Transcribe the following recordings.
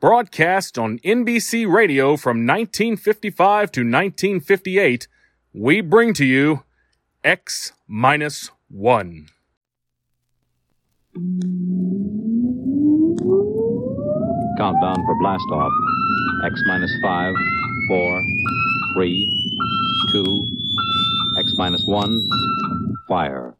broadcast on NBC Radio from 1955 to 1958, we bring to you X minus 1. Countdown for blast off. X minus 5, 4, 3, 2, X minus 1, fire.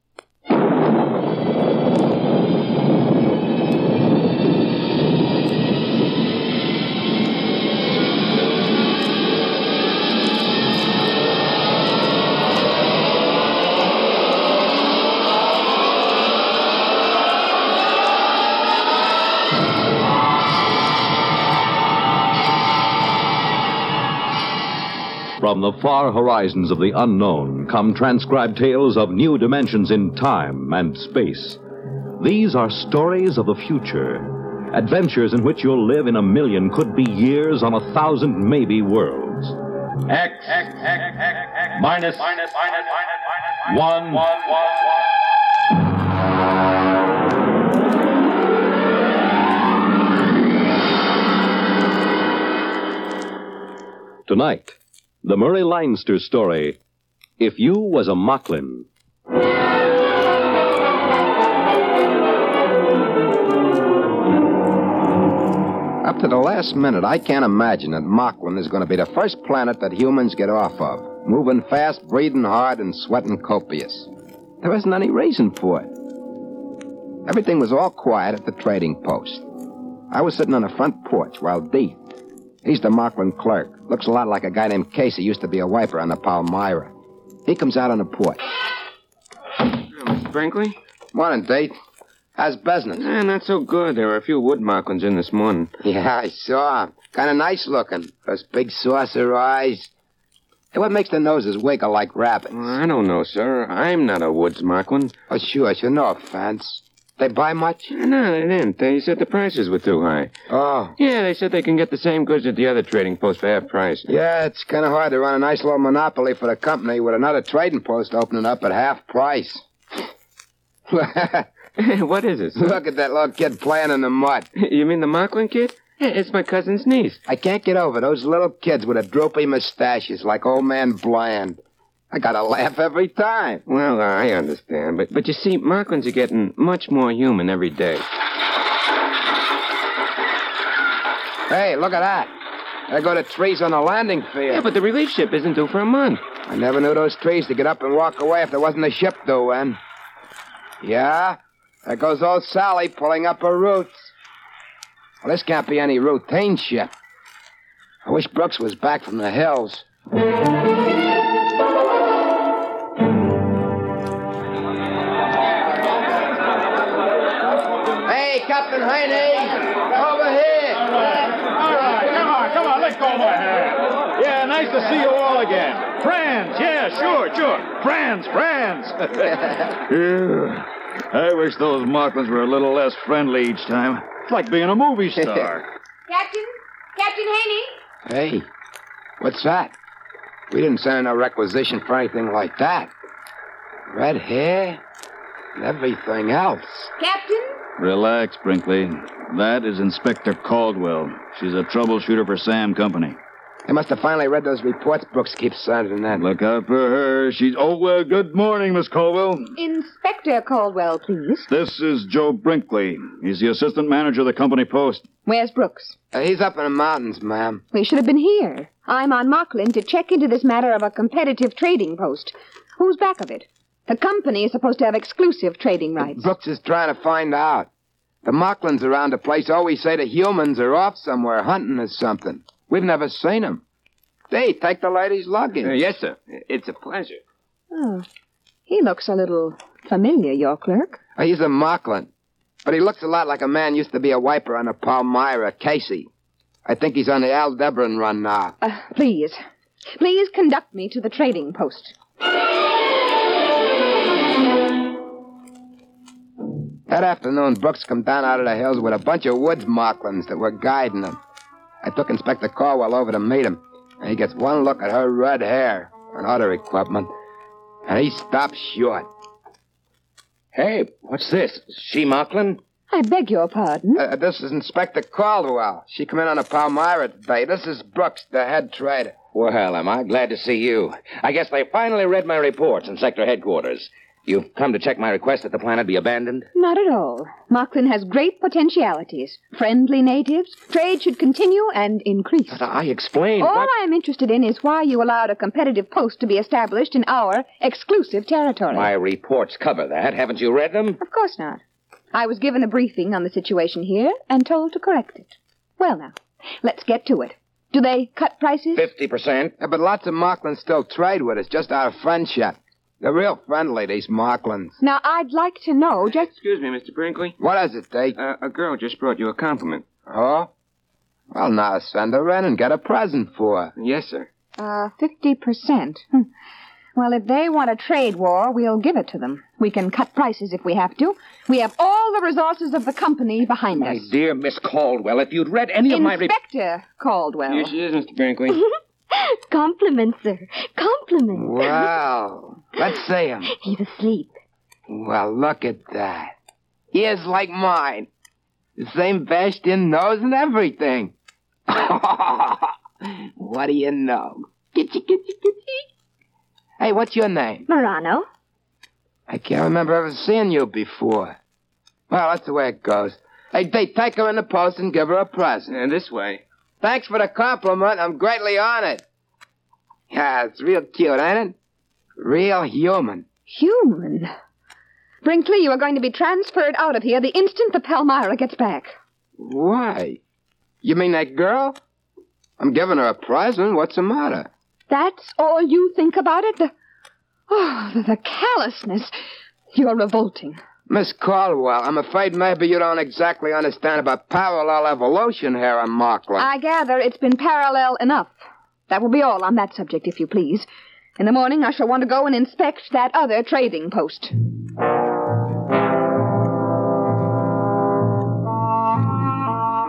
From the far horizons of the unknown come transcribed tales of new dimensions in time and space. These are stories of the future, adventures in which you'll live in a million, could be years on a thousand, maybe worlds. X, X, X, X, X, Tonight, the Murray Leinster story If You Was a Mocklin. Up to the last minute, I can't imagine that Mocklin is going to be the first planet that humans get off of. Moving fast, breathing hard, and sweating copious. There isn't any reason for it. Everything was all quiet at the trading post. I was sitting on the front porch while Deeth, he's the Mocklin clerk, looks a lot like a guy named Casey, used to be a wiper on the Palmyra. He comes out on the porch. Mr. Brinkley? Morning, Deeth. How's business? Eh, not so good. There were a few wood markings in this morning. Yeah, I saw. Kind of nice looking. Those big saucer eyes. Hey, what makes the noses wiggle like rabbits? Well, I don't know, sir. I'm not a woods Mocklin. Oh, sure, sure. No offense. They buy much? No, they didn't. They said the prices were too high. Oh. Yeah, they said they can get the same goods at the other trading post for half price. Yeah, it's kind of hard to run a nice little monopoly for the company with another trading post opening up at half price. what is it, sir? Look at that little kid playing in the mud. You mean the Mocklin kid? It's my cousin's niece. I can't get over those little kids with the droopy mustaches like old man Bland. I gotta laugh every time. Well, I understand, but but you see, Mocklins are getting much more human every day. Hey, look at that. There go the trees on the landing field. Yeah, but the relief ship isn't due for a month. I never knew those trees to get up and walk away if there wasn't a ship due in. Yeah, there goes old Sally pulling up her roots. Well, this can't be any routine ship. I wish Brooks was back from the hills. 9 Over here. All right, come on, come on, let's go over here. Yeah, nice to see you all again. Friends, yeah, sure, sure. Friends, friends. yeah. I wish those Mocklins were a little less friendly each time. It's like being a movie star. Captain? Captain Haney? Hey, what's that? We didn't send a requisition for anything like that. Red hair and everything else. Captain? Relax, Brinkley. That is Inspector Caldwell. She's a troubleshooter for Sam Company. They must have finally read those reports Brooks keeps sending in. That. Look out for her. She's. Oh, well, good morning, Miss Caldwell. Inspector Caldwell, please. This is Joe Brinkley. He's the assistant manager of the company post. Where's Brooks? Uh, he's up in the mountains, ma'am. We should have been here. I'm on Mocklin to check into this matter of a competitive trading post. Who's back of it? The company is supposed to have exclusive trading rights. Brooks is trying to find out. The Mocklins around the place always say the humans are off somewhere hunting or something. We've never seen them. They take the lady's luggage. Uh, yes, sir. It's a pleasure. Oh, he looks a little familiar, your clerk. Uh, He's a Mocklin. But he looks a lot like a man used to be a wiper on the Palmyra, Casey. I think he's on the Aldebaran run now. Uh, please. Please conduct me to the trading post. That afternoon, Brooks come down out of the hills with a bunch of woods Mocklins that were guiding him. I took Inspector Caldwell over to meet him, and he gets one look at her red hair and other equipment, and he stops short. Hey, what's this? She Mocklin? I beg your pardon. Uh, this is Inspector Caldwell. She come in on a Palmyra today. This is Brooks, the head trader. Well, am I glad to see you. I guess they finally read my reports in sector headquarters. You've come to check my request that the planet be abandoned? Not at all. Mocklin has great potentialities. Friendly natives. Trade should continue and increase. But I explained. All what- I'm interested in is why you allowed a competitive post to be established in our exclusive territory. My reports cover that. Haven't you read them? Of course not. I was given a briefing on the situation here and told to correct it. Well, now, let's get to it. Do they cut prices? 50%. Yeah, but lots of Mocklins still trade with us, just out of friendship. They're real friendly, these Mocklins. Now, I'd like to know just. Excuse me, Mr. Brinkley. What is it, Dave? Uh, a girl just brought you a compliment. Oh? Well, now send her in and get a present for her. Yes, sir. Uh, 50%. Hmm. Well, if they want a trade war, we'll give it to them. We can cut prices if we have to. We have all the resources of the company behind us. My us. dear Miss Caldwell, if you'd read any of my reports. Inspector Caldwell. Here she is, Mr. Brinkley. Compliments, sir. Compliments. Well, let's see him. He's asleep. Well, look at that. Ears like mine. The same bashed in nose and everything. what do you know? Kitty, kitty, kitty. Hey, what's your name? Morano. I can't remember ever seeing you before. Well, that's the way it goes. Hey, Dave, take her in the post and give her a present. And this way. Thanks for the compliment. I'm greatly honored. Yeah, it's real cute, ain't it? Real human. Human. Brinkley, you are going to be transferred out of here the instant the Palmyra gets back. Why? You mean that girl? I'm giving her a present. What's the matter? That's all you think about it? The, oh, the, the callousness. You're revolting. Miss Caldwell, I'm afraid maybe you don't exactly understand about parallel evolution here on Markland. I gather it's been parallel enough. That will be all on that subject, if you please. In the morning, I shall want to go and inspect that other trading post.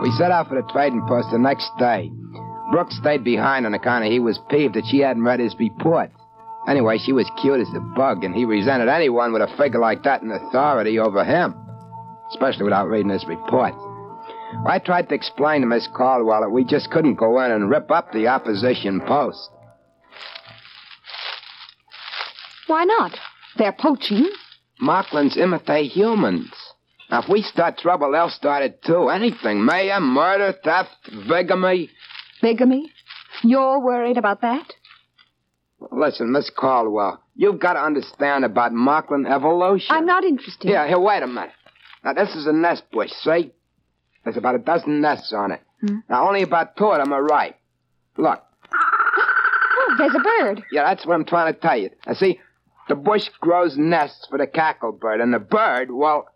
We set out for the trading post the next day. Brooks stayed behind on account of he was peeved that she hadn't read his report. Anyway, she was cute as a bug, and he resented anyone with a figure like that in authority over him, especially without reading his report. I tried to explain to Miss Caldwell that we just couldn't go in and rip up the opposition post. Why not? They're poaching. Marklands imitate humans. Now, if we start trouble, they'll start it too. Anything. Mayhem, murder, theft, bigamy. Bigamy? You're worried about that? Listen, Miss Caldwell, you've got to understand about Markland evolution. I'm not interested. Here, here, wait a minute. Now, this is a nest bush, see? There's about a dozen nests on it. Hmm. Now, only about two of them are ripe. Look, Oh, there's a bird. yeah, that's what I'm trying to tell you. Now, see, the bush grows nests for the cacklebird, and the bird, well,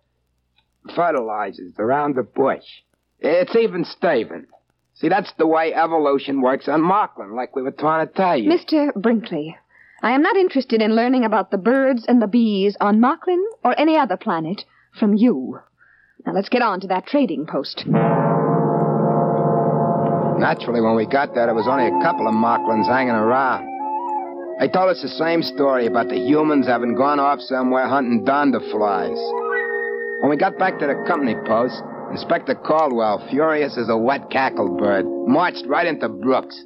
fertilizes around the bush. It's even Steven. See, that's the way evolution works on Markland, like we were trying to tell you. Mr. Brinkley, I am not interested in learning about the birds and the bees on Mocklin or any other planet from you. Now let's get on to that trading post. Naturally, when we got there, there was only a couple of Marklands hanging around. They told us the same story about the humans having gone off somewhere hunting flies. When we got back to the company post, Inspector Caldwell, furious as a wet cacklebird, marched right into Brooks.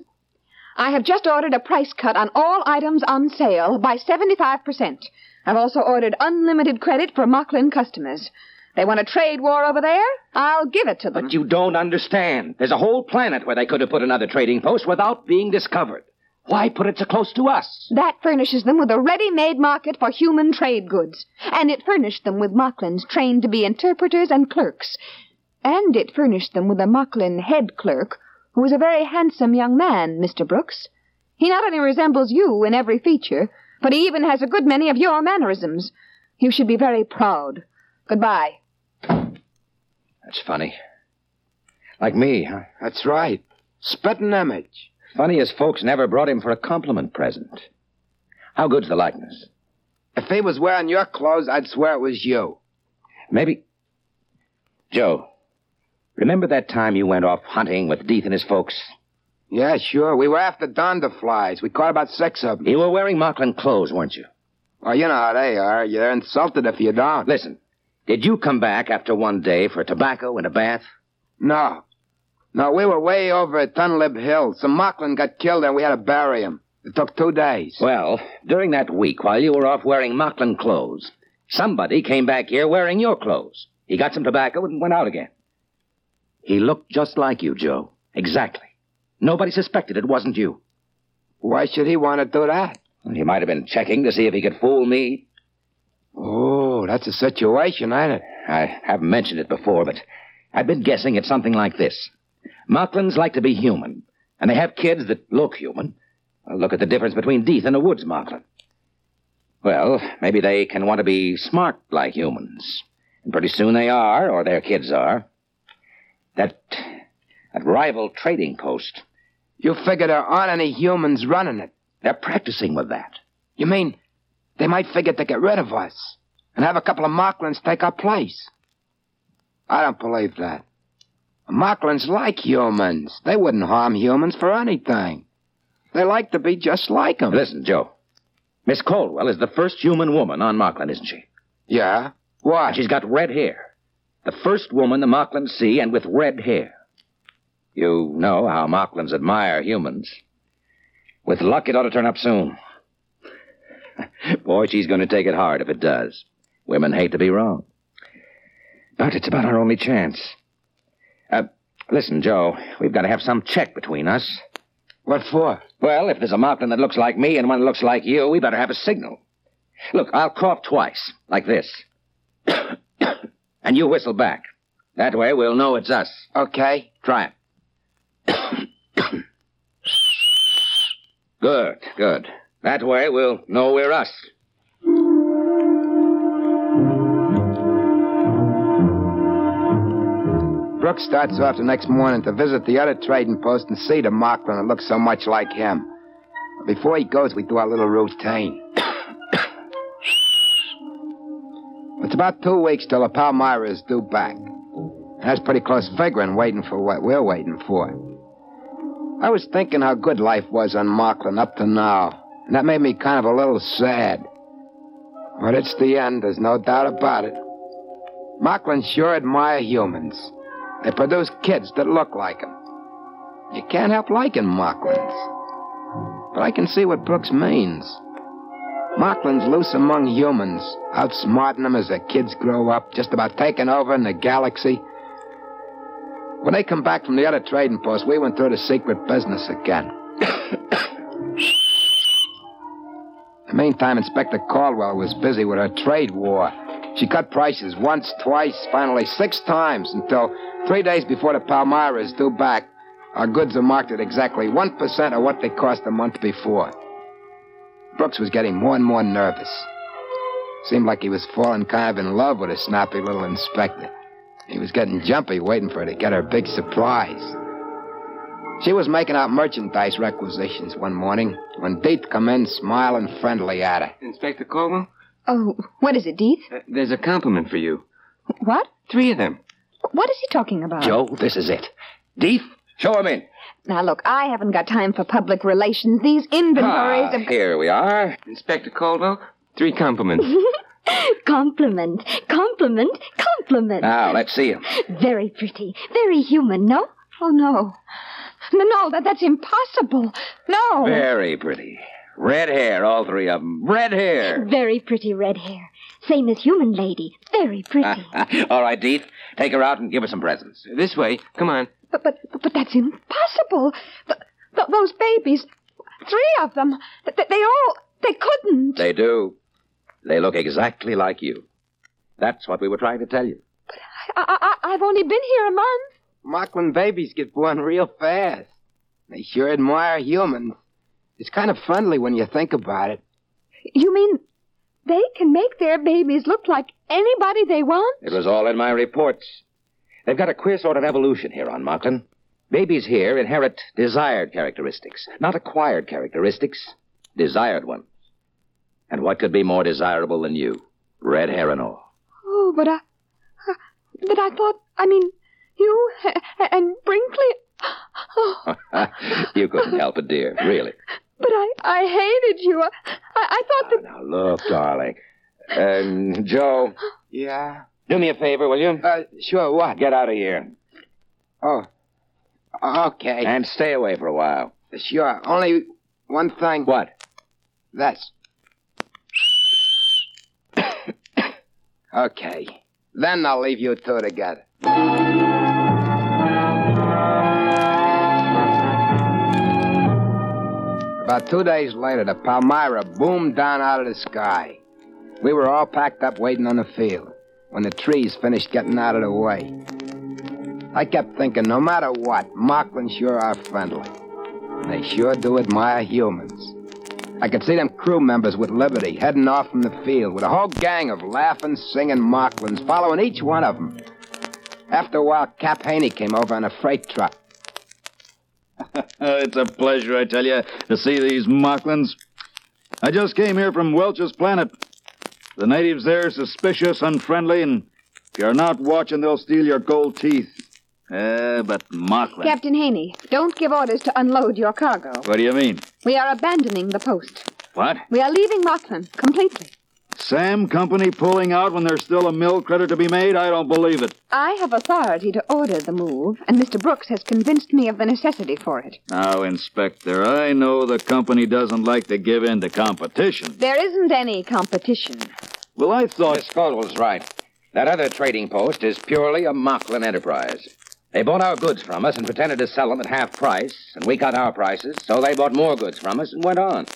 I have just ordered a price cut on all items on sale by 75%. I've also ordered unlimited credit for Mocklin customers. They want a trade war over there? I'll give it to them. But you don't understand. There's a whole planet where they could have put another trading post without being discovered. Why put it so close to us? That furnishes them with a ready-made market for human trade goods. And it furnished them with Mocklins trained to be interpreters and clerks. And it furnished them with a Mocklin head clerk, who is a very handsome young man, Mr. Brooks. He not only resembles you in every feature, but he even has a good many of your mannerisms. You should be very proud. Goodbye. That's funny. Like me, huh? That's right. Spitting image. Funny as folks never brought him for a compliment present. How good's the likeness? If he was wearing your clothes, I'd swear it was you. Maybe. Joe, remember that time you went off hunting with Deeth and his folks? Yeah, sure. We were after flies. We caught about six of them. You were wearing Mocklin clothes, weren't you? Well, you know how they are. You're insulted if you don't. Listen, did you come back after one day for tobacco and a bath? No. No, we were way over at Dunlip Hill. Some Mocklin got killed and we had to bury him. It took two days. Well, during that week, while you were off wearing Mocklin clothes, somebody came back here wearing your clothes. He got some tobacco and went out again. He looked just like you, Joe. Exactly. Nobody suspected it wasn't you. Why should he want to do that? He might have been checking to see if he could fool me. Oh, that's a situation, ain't it? I haven't mentioned it before, but I've been guessing it's something like this. Mocklins like to be human, and they have kids that look human. Well, look at the difference between Deeth and a woods Mocklin. Well, maybe they can want to be smart like humans. And pretty soon they are, or their kids are. That, that rival trading post. You figure there aren't any humans running it. They're practicing with that. You mean they might figure to get rid of us and have a couple of Mocklins take our place? I don't believe that. Mocklins like humans. They wouldn't harm humans for anything. They like to be just like them. Listen, Joe. Miss Caldwell is the first human woman on Mocklin, isn't she? Yeah. Why? And she's got red hair. The first woman the Mocklins see, and with red hair. You know how Mocklins admire humans. With luck, it ought to turn up soon. Boy, she's going to take it hard if it does. Women hate to be wrong. But it's about our only chance. Uh, listen, Joe, we've got to have some check between us. What for? Well, if there's a Mocklin that looks like me and one that looks like you, we better have a signal. Look, I'll cough twice, like this. And you whistle back. That way we'll know it's us. Okay. Try it. good, good. That way we'll know we're us. Brooks starts off the next morning to visit the other trading post and see the Mocklin that looks so much like him. Before he goes, we do our little routine. About two weeks till the Palmyra is due back. And that's pretty close figuring, waiting for what we're waiting for. I was thinking how good life was on Mocklin up to now, and that made me kind of a little sad. But it's the end, there's no doubt about it. Mocklin sure admire humans. They produce kids that look like them. You can't help liking Mocklins. But I can see what Brooks means. Mocklin's loose among humans, outsmarting them as their kids grow up, just about taking over in the galaxy. When they come back from the other trading post, we went through the secret business again. In the meantime, Inspector Caldwell was busy with her trade war. She cut prices once, twice, finally six times until three days before the Palmyra is due back, our goods are marked at exactly 1% of what they cost a month before. Brooks was getting more and more nervous. Seemed like he was falling kind of in love with a snappy little inspector. He was getting jumpy waiting for her to get her big surprise. She was making out merchandise requisitions one morning when Deeth come in smiling friendly at her. Inspector Caldwell? Oh, what is it, Deeth? Uh, there's a compliment for you. What? Three of them. What is he talking about? Joe, this is it. Deeth, show him in. Now, look, I haven't got time for public relations. These inventories ah, of... Here we are. Inspector Caldwell, three compliments. compliment, compliment, compliment. Now, let's see him. Very pretty, very human, no? Oh, no. No, no, that, that's impossible. No. Very pretty. Red hair, all three of them. Red hair. Very pretty red hair. Same as human lady. Very pretty. all right, Deeth. Take her out and give her some presents. This way. Come on. But, but, but that's impossible. The, the, those babies, three of them, they, they all, they couldn't. They do. They look exactly like you. That's what we were trying to tell you. But I, I, I've only been here a month. Mocklin babies get born real fast. They sure admire humans. It's kind of friendly when you think about it. You mean they can make their babies look like anybody they want? It was all in my reports. They've got a queer sort of evolution here on Mocklin. Babies here inherit desired characteristics, not acquired characteristics, desired ones. And what could be more desirable than you? Red hair and all. Oh, but I. But I thought. I mean, you and Brinkley. Oh, you couldn't help it, dear, really. but I, I hated you. I, I thought that. Now, look, darling. Uh, Joe, Yeah? Do me a favor, will you? Uh, sure, what? Get out of here. Oh. Okay. And stay away for a while. Sure. Only one thing. What? This. okay. Then I'll leave you two together. About two days later, the Palmyra boomed down out of the sky. We were all packed up waiting on the field when the trees finished getting out of the way. I kept thinking, no matter what, Markland sure are friendly. They sure do admire humans. I could see them crew members with Liberty heading off from the field with a whole gang of laughing, singing Marklands following each one of them. After a while, Cap Haney came over on a freight truck. Uh, it's a pleasure, I tell you, to see these Mocklands. I just came here from Welch's planet. The natives there are suspicious, unfriendly, and if you're not watching, they'll steal your gold teeth. Uh, but Mockland. Captain Haney, don't give orders to unload your cargo. What do you mean? We are abandoning the post. What? We are leaving Rockland completely. Sam Company pulling out when there's still a mill credit to be made? I don't believe it. I have authority to order the move, and Mr. Brooks has convinced me of the necessity for it. Now, Inspector, I know the company doesn't like to give in to competition. There isn't any competition. Well, I thought. Miss Caldwell's right. That other trading post is purely a Mocklin enterprise. They bought our goods from us and pretended to sell them at half price, and we cut our prices, so they bought more goods from us and went on.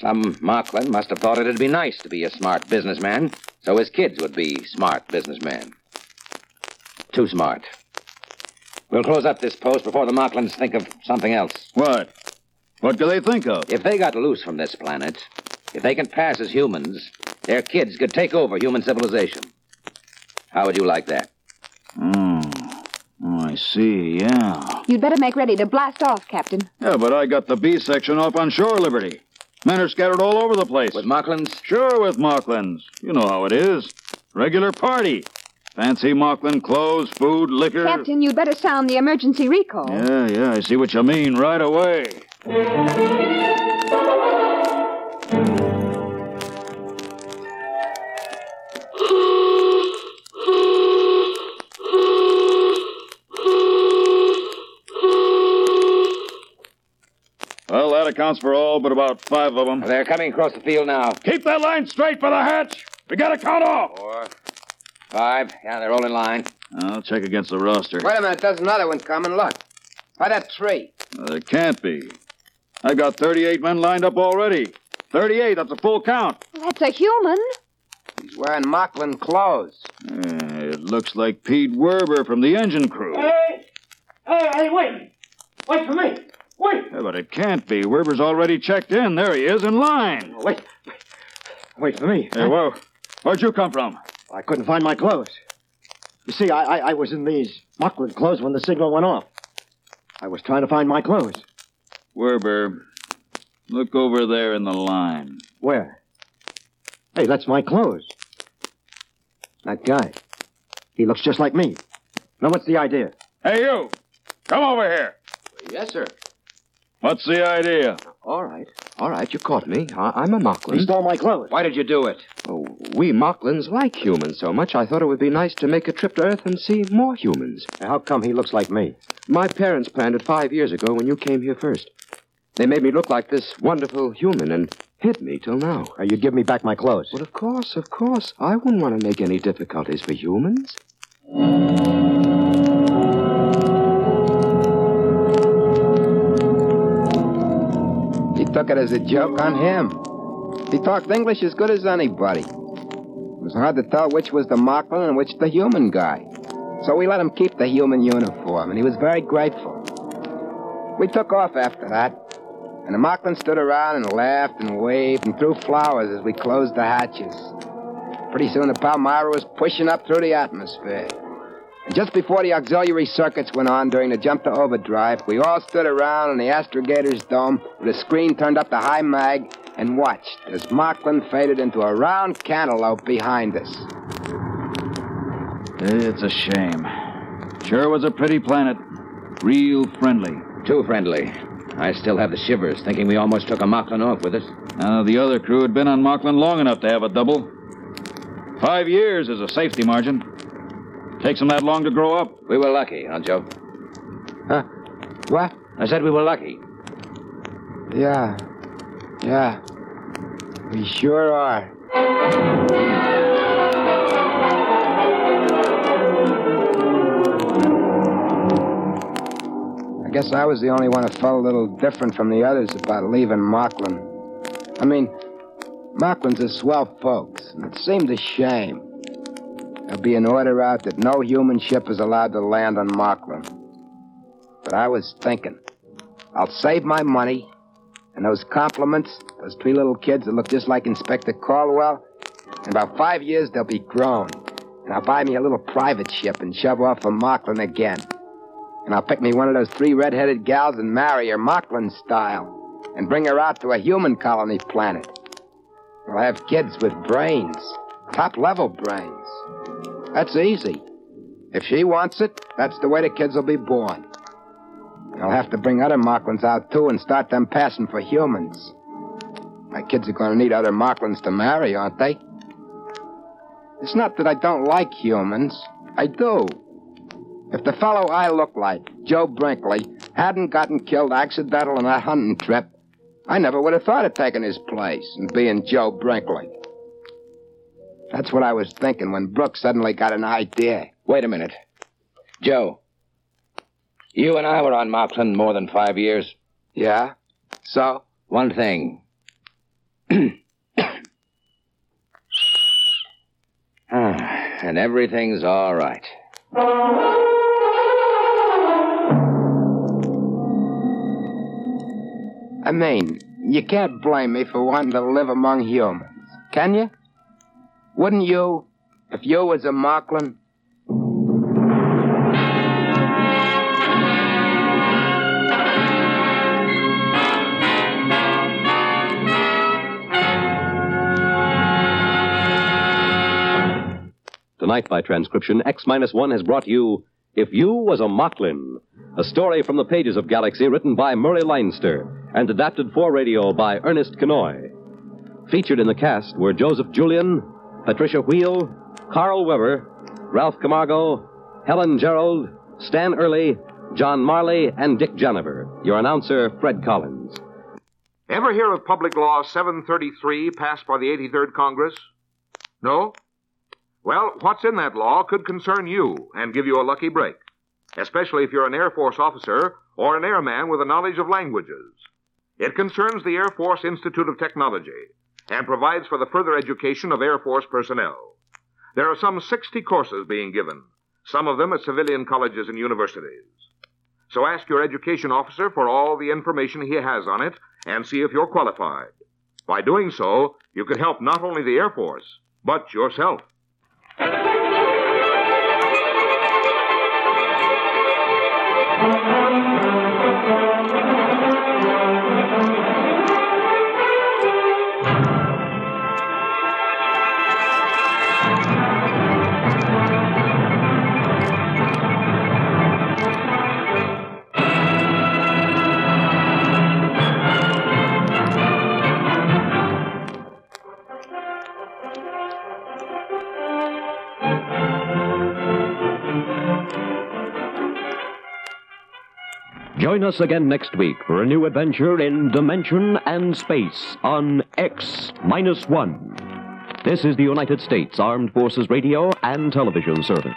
Some Mocklin must have thought it'd be nice to be a smart businessman, so his kids would be smart businessmen. Too smart. We'll close up this post before the Mocklins think of something else. What? What do they think of? If they got loose from this planet, if they can pass as humans, their kids could take over human civilization. How would you like that? Oh. oh, I see, yeah. You'd better make ready to blast off, Captain. Yeah, but I got the B section off on Shore Liberty. Men are scattered all over the place. With Mocklins? Sure, with Mocklands. You know how it is. Regular party. Fancy Mockland clothes, food, liquor. Captain, you'd better sound the emergency recall. Yeah, yeah, I see what you mean right away. Well, that accounts for all but about five of them. They're coming across the field now. Keep that line straight for the hatch. We gotta count off. Four, five. Yeah, they're all in line. I'll check against the roster. Wait a minute, there's another one coming. Look. By that tree. Uh, there can't be. I've got 38 men lined up already. 38, that's a full count. That's a human. He's wearing Mocklin clothes. Uh, it looks like Pete Werber from the engine crew. Hey! Hey, hey, wait! Wait for me! Wait! Yeah, but it can't be. Werber's already checked in. There he is in line. Oh, wait. Wait for me. Hey, whoa. Where'd you come from? I couldn't find my clothes. You see, I, I, I was in these Mocklin clothes when the signal went off. I was trying to find my clothes. Werber, look over there in the line. Where? Hey, that's my clothes. That guy. He looks just like me. Now, what's the idea? Hey, you! Come over here. Yes, sir. What's the idea? All right. All right, you caught me. I- I'm a He Mocklin. stole my clothes. Why did you do it? Oh, we Mocklins like humans so much, I thought it would be nice to make a trip to Earth and see more humans. How come he looks like me? My parents planned it five years ago when you came here first. They made me look like this wonderful human and hid me till now. Uh, you'd give me back my clothes. Well, of course, of course. I wouldn't want to make any difficulties for humans. Took it as a joke on him. He talked English as good as anybody. It was hard to tell which was the Mocklin and which the human guy. So we let him keep the human uniform, and he was very grateful. We took off after that, and the Mocklin stood around and laughed and waved and threw flowers as we closed the hatches. Pretty soon the Palmyra was pushing up through the atmosphere. And just before the auxiliary circuits went on during the jump to overdrive, we all stood around in the astrogator's dome with a screen turned up to high mag and watched as Mocklin faded into a round cantaloupe behind us. It's a shame. Sure was a pretty planet. Real friendly. Too friendly. I still have the shivers, thinking we almost took a Mocklin off with us. Now, the other crew had been on Mocklin long enough to have a double. Five years is a safety margin. Takes them that long to grow up. We were lucky, huh, Joe? Huh? What? I said we were lucky. Yeah. Yeah. We sure are. I guess I was the only one who felt a little different from the others about leaving Mocklin. I mean, Mocklin's a swell folks, and it seemed a shame. There'll be an order out that no human ship is allowed to land on Mocklin. But I was thinking, I'll save my money, and those compliments, those three little kids that look just like Inspector Caldwell, in about five years they'll be grown. And I'll buy me a little private ship and shove off for Mocklin again. And I'll pick me one of those three red-headed gals and marry her Mocklin style. And bring her out to a human colony planet. We'll have kids with brains. Top-level brains. That's easy. If she wants it, that's the way the kids will be born. I'll have to bring other Mocklins out, too, and start them passing for humans. My kids are going to need other Mocklins to marry, aren't they? It's not that I don't like humans. I do. If the fellow I look like, Joe Brinkley, hadn't gotten killed accidental on that hunting trip, I never would have thought of taking his place and being Joe Brinkley. That's what I was thinking when Brooks suddenly got an idea. Wait a minute. Joe, you and I were on Mocklin more than five years. Yeah? So? One thing. Ah, and everything's all right. I mean, you can't blame me for wanting to live among humans, can you? Wouldn't you, if you was a Mocklin? Tonight, by transcription, X Minus One has brought you If You Was a Mocklin, a story from the pages of Galaxy written by Murray Leinster and adapted for radio by Ernest Kinoy. Featured in the cast were Joseph Julian, Patricia Wheel, Karl Weber, Ralph Camargo, Helen Gerald, Stan Early, John Marley, and Dick Janaver. Your announcer, Fred Collins. Ever hear of Public Law 733 passed by the 83rd Congress? No? Well, what's in that law could concern you and give you a lucky break, especially if you're an Air Force officer or an airman with a knowledge of languages. It concerns the Air Force Institute of Technology and provides for the further education of Air Force personnel. There are some 60 courses being given, some of them at civilian colleges and universities. So ask your education officer for all the information he has on it and see if you're qualified. By doing so, you can help not only the Air Force, but yourself. Join us again next week for a new adventure in dimension and space on X minus one. This is the United States Armed Forces Radio and Television Service.